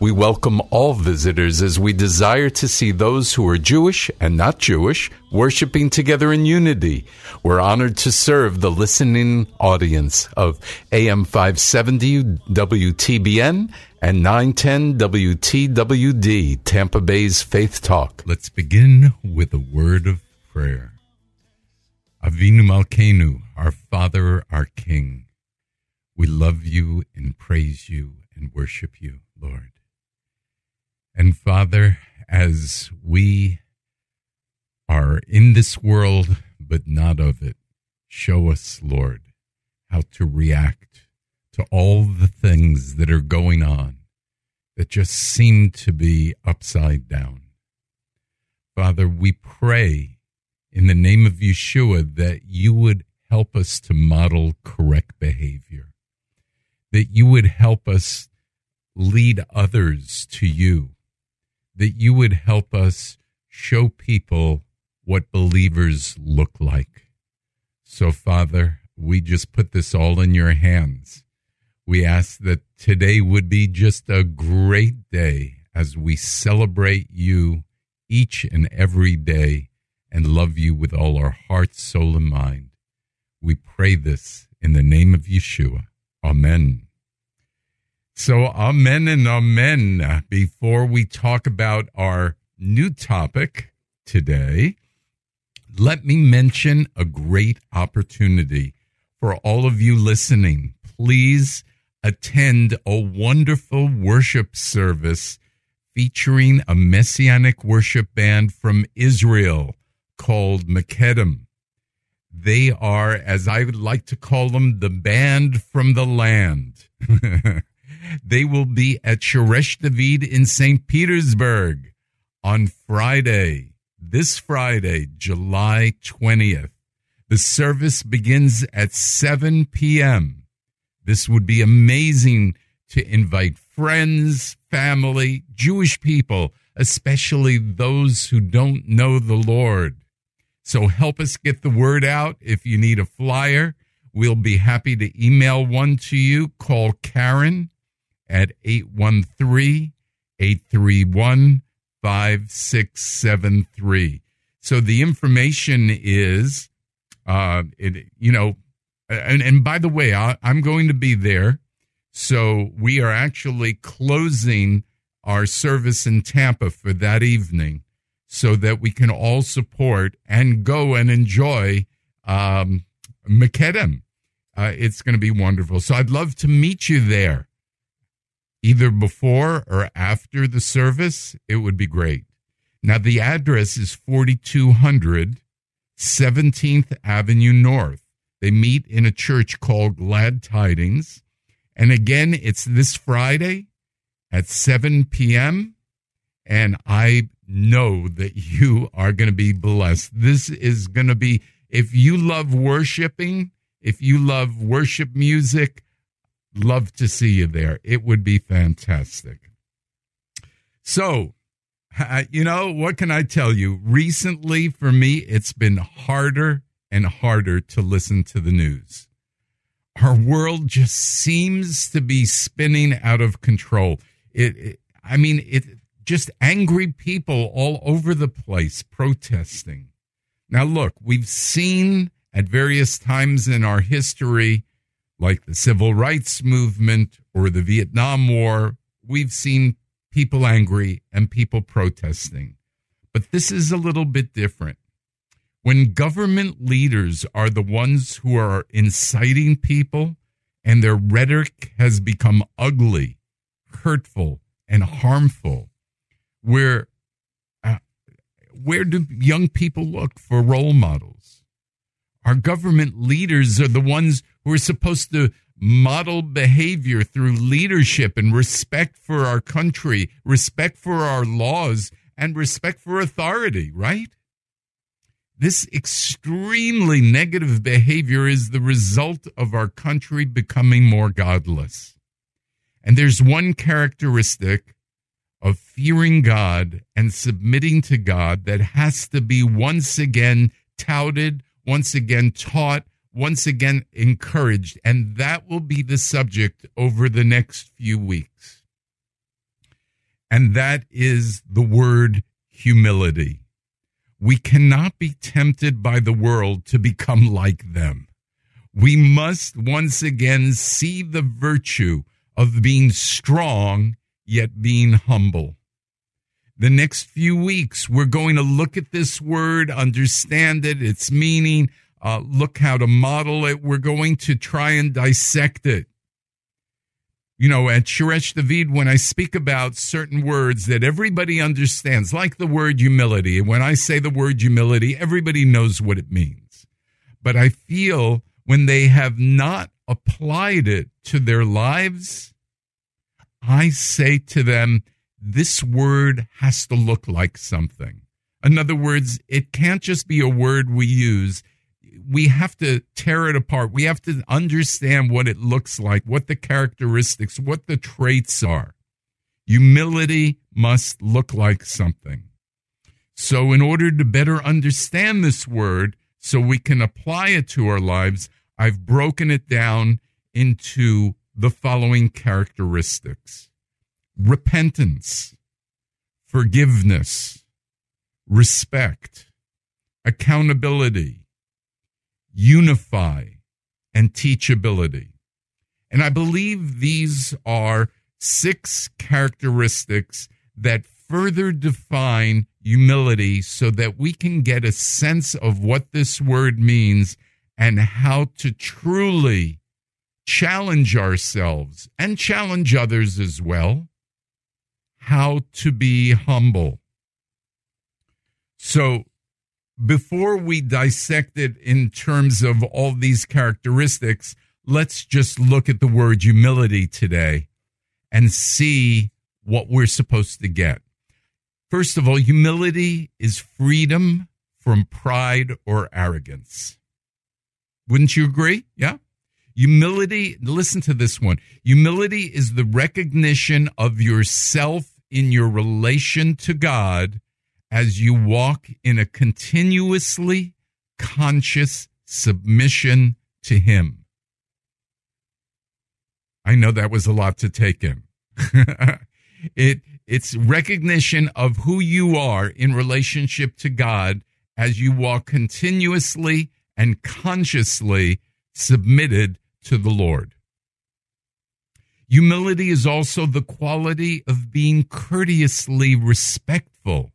We welcome all visitors as we desire to see those who are Jewish and not Jewish worshiping together in unity. We're honored to serve the listening audience of AM 570 WTBN and 910 WTWD, Tampa Bay's Faith Talk. Let's begin with a word of prayer. Avinu Malkeinu, our Father, our King, we love you and praise you and worship you, Lord. And Father, as we are in this world, but not of it, show us, Lord, how to react to all the things that are going on that just seem to be upside down. Father, we pray in the name of Yeshua that you would help us to model correct behavior, that you would help us lead others to you, that you would help us show people what believers look like. So, Father, we just put this all in your hands. We ask that today would be just a great day as we celebrate you each and every day and love you with all our heart, soul, and mind. We pray this in the name of Yeshua. Amen. So, amen and amen. Before we talk about our new topic today, let me mention a great opportunity for all of you listening. Please attend a wonderful worship service featuring a messianic worship band from Israel called Miqedem. They are, as I would like to call them, the band from the land. they will be at Shoresh David in St. Petersburg on Friday, this Friday, July 20th. The service begins at 7 p.m. This would be amazing to invite friends, family, Jewish people, especially those who don't know the Lord. So help us get the word out. If you need a flyer, we'll be happy to email one to you. Call Karen at 813 831 5673. So the information is, uh, it, you know, and, and by the way, I, I'm going to be there. So we are actually closing our service in Tampa for that evening so that we can all support and go and enjoy um, Miqedem. Uh, it's going to be wonderful. So I'd love to meet you there, either before or after the service. It would be great. Now, the address is 4200 17th Avenue North. They meet in a church called Glad Tidings. And again, it's this Friday at 7 p.m. And I know that you are going to be blessed. This is going to be, if you love worshiping, if you love worship music, love to see you there. It would be fantastic. So, you know, what can I tell you? Recently, for me, it's been harder and harder to listen to the news. Our world just seems to be spinning out of control. It, it I mean, it just angry people all over the place protesting. Now, look, we've seen at various times in our history, like the civil rights movement or the Vietnam War, we've seen people angry and people protesting. But this is a little bit different. When government leaders are the ones who are inciting people and their rhetoric has become ugly, hurtful, and harmful, where uh, where do young people look for role models? Our government leaders are the ones who are supposed to model behavior through leadership and respect for our country, respect for our laws, and respect for authority, right? This extremely negative behavior is the result of our country becoming more godless. And there's one characteristic of fearing God and submitting to God that has to be once again touted, once again taught, once again encouraged. And that will be the subject over the next few weeks. And that is the word humility. We cannot be tempted by the world to become like them. We must once again see the virtue of being strong yet being humble. The next few weeks, we're going to look at this word, understand it, its meaning, uh, look how to model it. We're going to try and dissect it. You know, at Shoresh David, when I speak about certain words that everybody understands, like the word humility, when I say the word humility, everybody knows what it means. But I feel when they have not applied it to their lives, I say to them, this word has to look like something. In other words, it can't just be a word we use. We have to tear it apart. We have to understand what it looks like, what the characteristics, what the traits are. Humility must look like something. So, in order to better understand this word, so we can apply it to our lives, I've broken it down into the following characteristics repentance, forgiveness, respect, accountability, unify, and teachability. And I believe these are six characteristics that further define humility so that we can get a sense of what this word means and how to truly challenge ourselves and challenge others as well how to be humble. So, before we dissect it in terms of all these characteristics, let's just look at the word humility today and see what we're supposed to get. First of all, humility is freedom from pride or arrogance. Wouldn't you agree? Yeah. Humility, listen to this one. Humility is the recognition of yourself in your relation to God as you walk in a continuously conscious submission to Him. I know that was a lot to take in. it it's recognition of who you are in relationship to God as you walk continuously and consciously submitted to the Lord. Humility is also the quality of being courteously respectful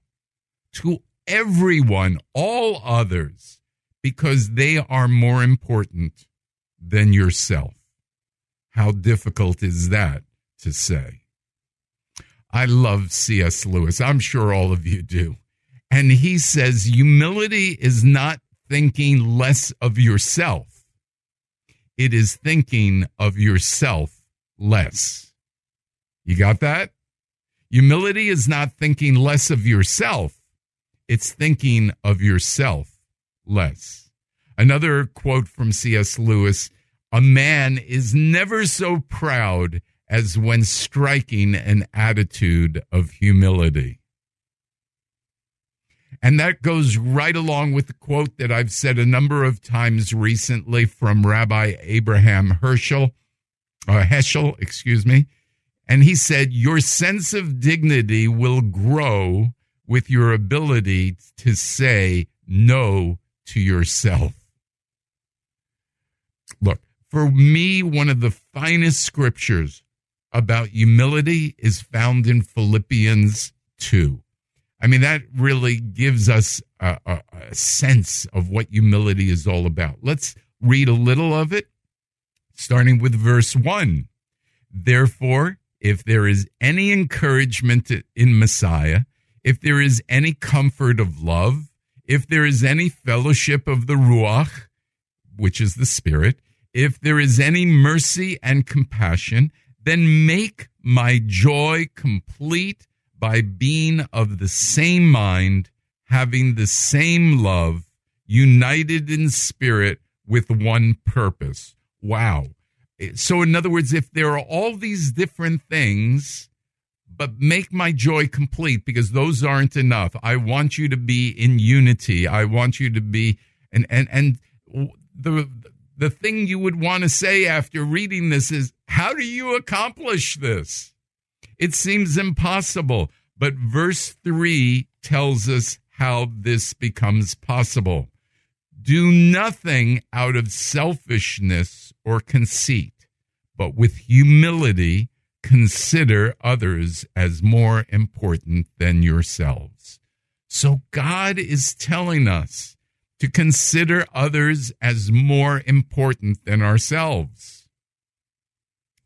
to everyone, all others, because they are more important than yourself. How difficult is that to say? I love C.S. Lewis. I'm sure all of you do. And he says humility is not thinking less of yourself it is thinking of yourself less. You got that? Humility is not thinking less of yourself, it's thinking of yourself less. Another quote from C.S. Lewis A man is never so proud as when striking an attitude of humility. And that goes right along with the quote that I've said a number of times recently from Rabbi Abraham Herschel, uh, Heschel, excuse me. And he said, Your sense of dignity will grow with your ability to say no to yourself. Look, for me, one of the finest scriptures about humility is found in Philippians 2. I mean, that really gives us a, a, a, sense of what humility is all about. Let's read a little of it, starting with verse 1. Therefore, if there is any encouragement in Messiah, if there is any comfort of love, if there is any fellowship of the Ruach, which is the Spirit, if there is any mercy and compassion, then make my joy complete by being of the same mind, having the same love, united in spirit with one purpose. Wow. Eh, so, in other words, if there are all these different things, but make my joy complete because those aren't enough. I want you to be in unity. I want you to be and and and the the thing you would want to say after reading this is how do you accomplish this? It seems impossible, but verse 3 tells us how this becomes possible. Do nothing out of selfishness or conceit, but with humility consider others as more important than yourselves. So God is telling us to consider others as more important than ourselves.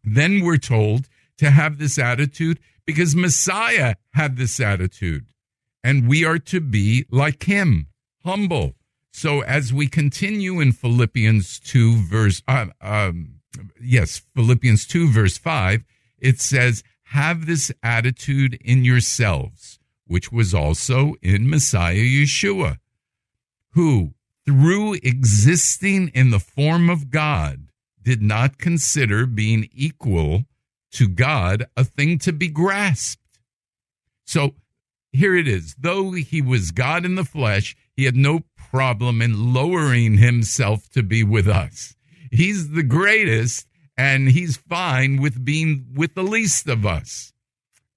Then we're told to have this attitude because Messiah had this attitude, and we are to be like him, humble. So as we continue in Philippians 2, verse, uh, um, yes, Philippians 2, verse 5, it says, Have this attitude in yourselves, which was also in Messiah Yeshua who, through existing in the form of God, did not consider being equal to God a thing to be grasped. So here it is. Though he was God in the flesh, he had no problem in lowering himself to be with us. He's the greatest, and he's fine with being with the least of us.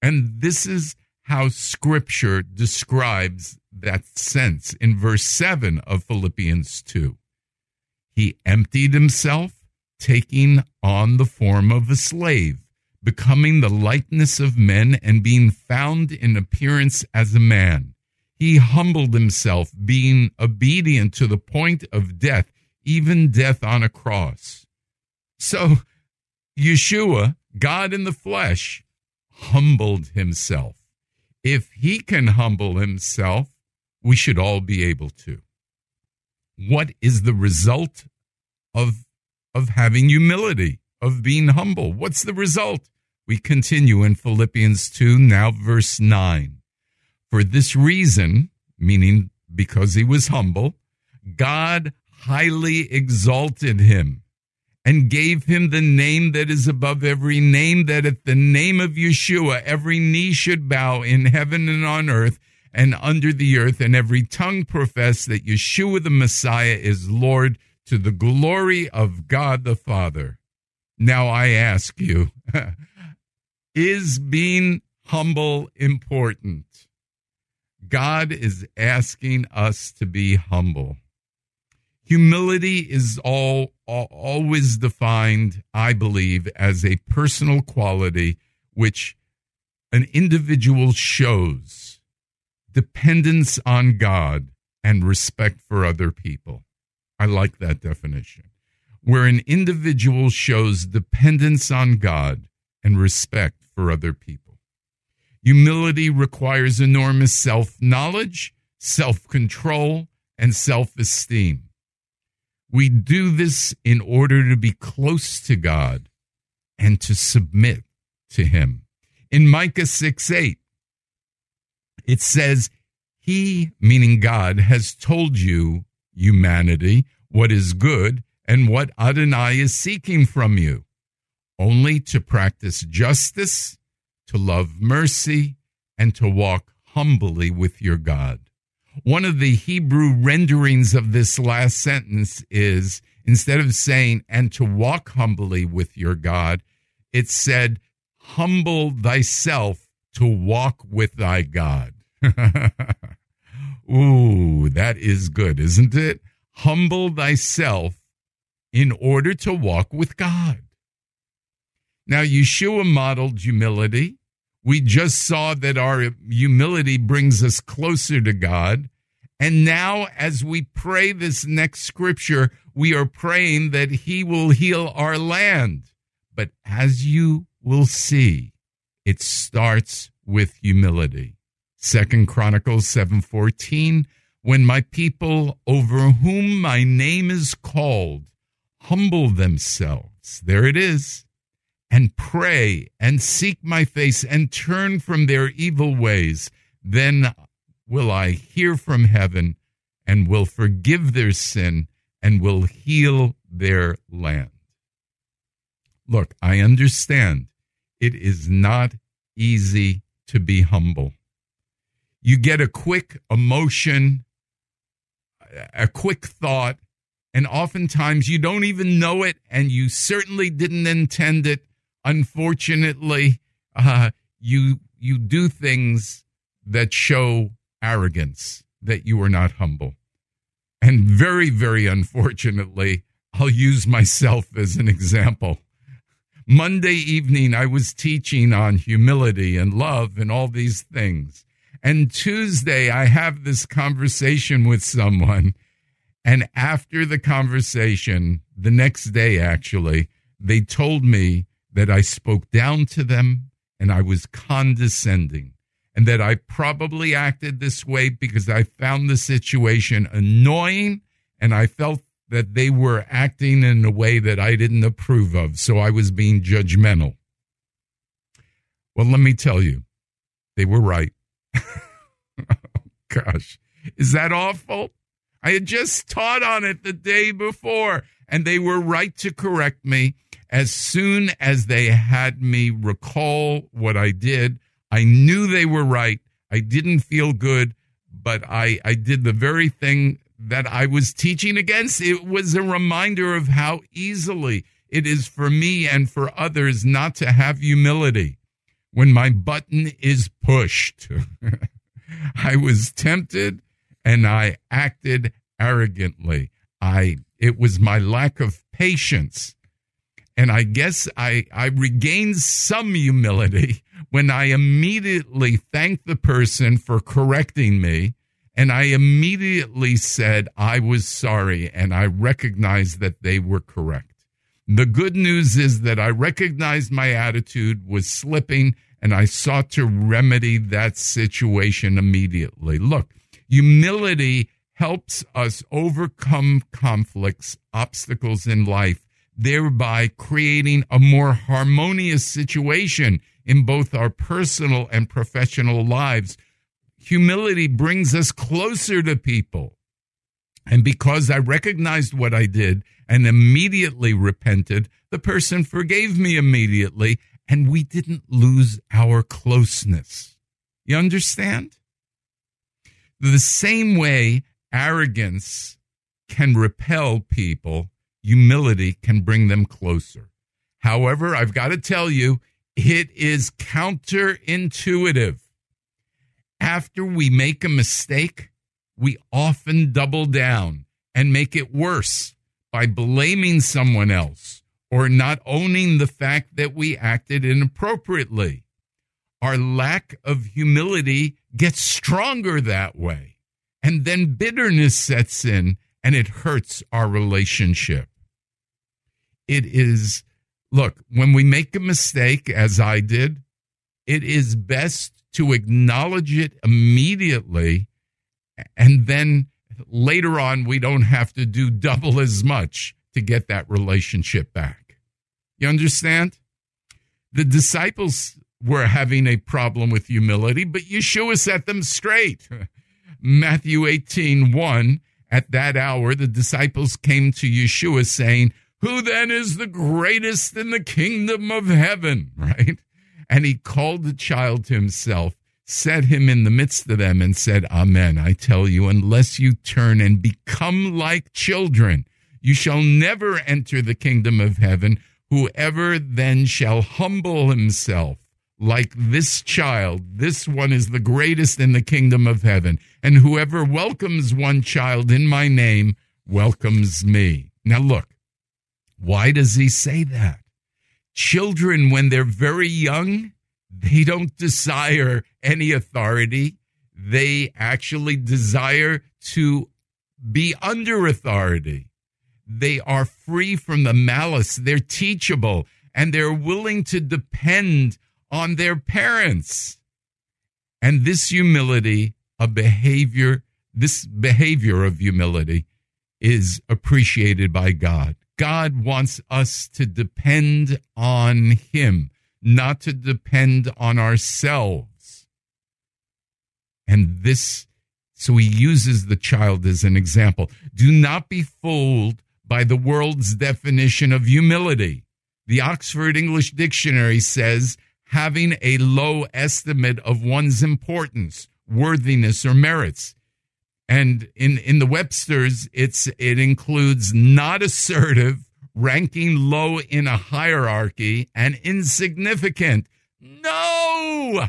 And this is how scripture describes that sense in verse 7 of Philippians 2. He emptied himself, taking on the form of a slave, becoming the likeness of men, and being found in appearance as a man. He humbled himself, being obedient to the point of death, even death on a cross. So, Yeshua, God in the flesh, humbled himself. If he can humble himself, we should all be able to. What is the result of, of having humility, of being humble? What's the result? We continue in Philippians 2, now verse 9. For this reason, meaning because he was humble, God highly exalted him and gave him the name that is above every name, that at the name of Yeshua every knee should bow in heaven and on earth and under the earth, and every tongue profess that Yeshua the Messiah is Lord to the glory of God the Father. Now I ask you, is being humble important? God is asking us to be humble. Humility is all, all, always defined, I believe, as a personal quality which an individual shows dependence on God and respect for other people. I like that definition. Where an individual shows dependence on God and respect for other people. Humility requires enormous self knowledge, self control, and self esteem. We do this in order to be close to God and to submit to Him. In Micah 6 8, it says, He, meaning God, has told you, humanity, what is good and what Adonai is seeking from you. Only to practice justice, to love mercy, and to walk humbly with your God. One of the Hebrew renderings of this last sentence is instead of saying, and to walk humbly with your God, it said, humble thyself to walk with thy God. Ooh, that is good, isn't it? Humble thyself in order to walk with God. Now, Yeshua modeled humility. We just saw that our humility brings us closer to God. And now, as we pray this next scripture, we are praying that He will heal our land. But as you will see, it starts with humility. Second Chronicles 7:14 When my people over whom my name is called humble themselves there it is and pray and seek my face and turn from their evil ways then will I hear from heaven and will forgive their sin and will heal their land Look I understand it is not easy to be humble you get a quick emotion, a quick thought, and oftentimes you don't even know it, and you certainly didn't intend it. Unfortunately, uh, you you do things that show arrogance that you are not humble, and very very unfortunately, I'll use myself as an example. Monday evening, I was teaching on humility and love and all these things. And Tuesday, I have this conversation with someone. And after the conversation, the next day, actually, they told me that I spoke down to them and I was condescending and that I probably acted this way because I found the situation annoying and I felt that they were acting in a way that I didn't approve of. So I was being judgmental. Well, let me tell you, they were right. oh, gosh. Is that awful? I had just taught on it the day before, and they were right to correct me. As soon as they had me recall what I did, I knew they were right. I didn't feel good, but I, I did the very thing that I was teaching against. It was a reminder of how easily it is for me and for others not to have humility when my button is pushed. I was tempted and I acted arrogantly. I it was my lack of patience. And I guess I, I regained some humility when I immediately thanked the person for correcting me. And I immediately said I was sorry and I recognized that they were correct. The good news is that I recognized my attitude was slipping and I sought to remedy that situation immediately. Look, humility helps us overcome conflicts, obstacles in life, thereby creating a more harmonious situation in both our personal and professional lives. Humility brings us closer to people. And because I recognized what I did and immediately repented, the person forgave me immediately and we didn't lose our closeness. You understand? The same way arrogance can repel people, humility can bring them closer. However, I've got to tell you, it is counterintuitive. After we make a mistake, we often double down and make it worse by blaming someone else or not owning the fact that we acted inappropriately. Our lack of humility gets stronger that way. And then bitterness sets in and it hurts our relationship. It is, look, when we make a mistake, as I did, it is best to acknowledge it immediately. And then later on, we don't have to do double as much to get that relationship back. You understand? The disciples were having a problem with humility, but Yeshua set them straight. Matthew 18 1, at that hour, the disciples came to Yeshua saying, Who then is the greatest in the kingdom of heaven? Right? And he called the child to himself, set him in the midst of them, and said, Amen. I tell you, unless you turn and become like children, you shall never enter the kingdom of heaven. Whoever then shall humble himself like this child, this one is the greatest in the kingdom of heaven. And whoever welcomes one child in my name welcomes me. Now, look, why does he say that? Children, when they're very young, they don't desire any authority. They actually desire to be under authority. They are free from the malice. They're teachable and they're willing to depend on their parents. And this humility, a behavior, this behavior of humility is appreciated by God. God wants us to depend on Him, not to depend on ourselves. And this, so He uses the child as an example. Do not be fooled by the world's definition of humility. The Oxford English Dictionary says having a low estimate of one's importance, worthiness, or merits. And in, in the Webster's, it's it includes not assertive, ranking low in a hierarchy, and insignificant. No!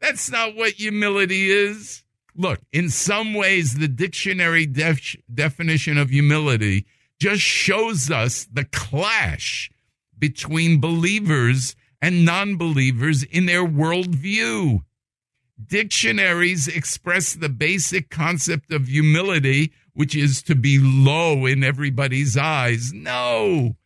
That's not what humility is. Look, in some ways, the dictionary def- definition of humility just shows us the clash between believers and non believers in their worldview. Dictionaries express the basic concept of humility, which is to be low in everybody's eyes. No.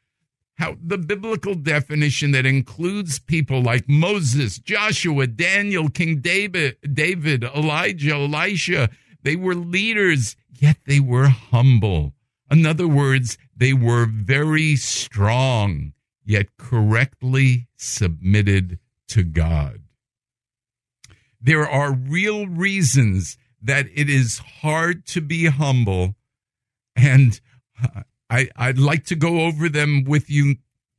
How the biblical definition that includes people like Moses, Joshua, Daniel, King David, David, Elijah, Elisha, they were leaders, yet they were humble. In other words, they were very strong yet correctly submitted to God. There are real reasons that it is hard to be humble, and I, I'd like to go over them with you,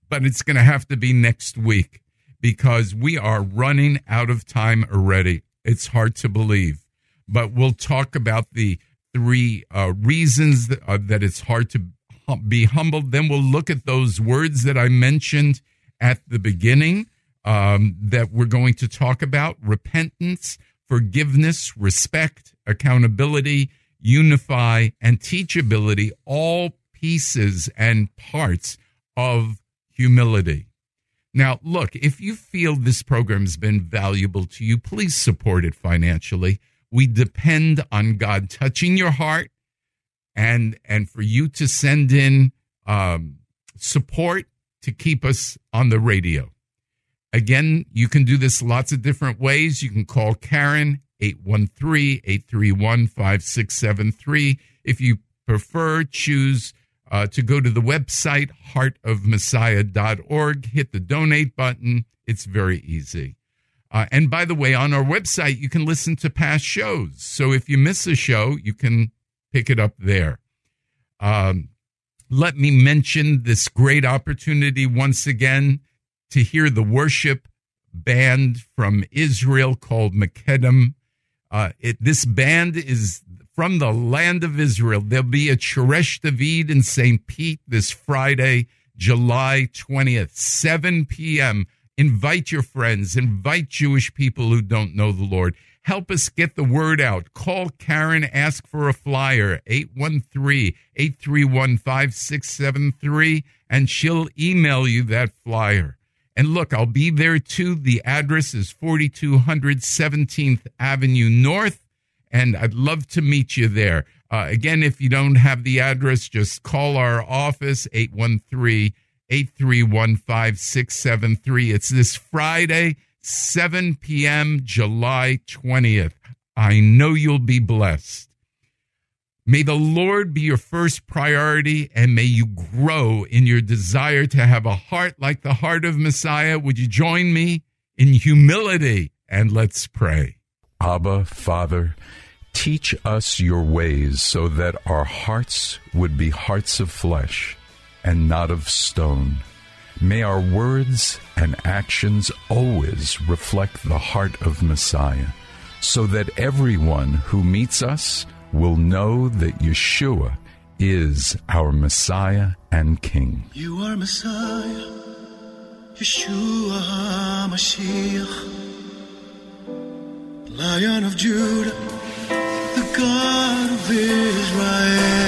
but it's going to have to be next week because we are running out of time already. It's hard to believe, but we'll talk about the three uh, reasons that, uh, that it's hard to be humbled. Then we'll look at those words that I mentioned at the beginning um, that we're going to talk about repentance, forgiveness, respect, accountability, unify, and teachability, all pieces and parts of humility. Now, look, if you feel this program has been valuable to you, please support it financially. We depend on God touching your heart and and for you to send in um, support to keep us on the radio. Again, you can do this lots of different ways. You can call Karen 813-831-5673. If you prefer, choose uh, to go to the website heartofmessiah.org, hit the donate button. It's very easy. Uh, and by the way, on our website, you can listen to past shows. So if you miss a show, you can pick it up there. Um, let me mention this great opportunity once again to hear the worship band from Israel called Miqedem. Uh, it, this band is from the land of Israel. There'll be a Shoresh David in St. Pete this Friday, July 20th, 7 p.m. Invite your friends, invite Jewish people who don't know the Lord. Help us get the word out. Call Karen, ask for a flyer, 813 831 5673, and she'll email you that flyer. And look, I'll be there too. The address is 4200 17th Avenue North, and I'd love to meet you there. Uh, again, if you don't have the address, just call our office, 813 831 5673. It's this Friday. 7 p.m., July 20th. I know you'll be blessed. May the Lord be your first priority and may you grow in your desire to have a heart like the heart of Messiah. Would you join me in humility and let's pray? Abba, Father, teach us your ways so that our hearts would be hearts of flesh and not of stone May our words and actions always reflect the heart of Messiah, so that everyone who meets us will know that Yeshua is our Messiah and King. You are Messiah, Yeshua Mashiach, Lion of Judah, the God of Israel.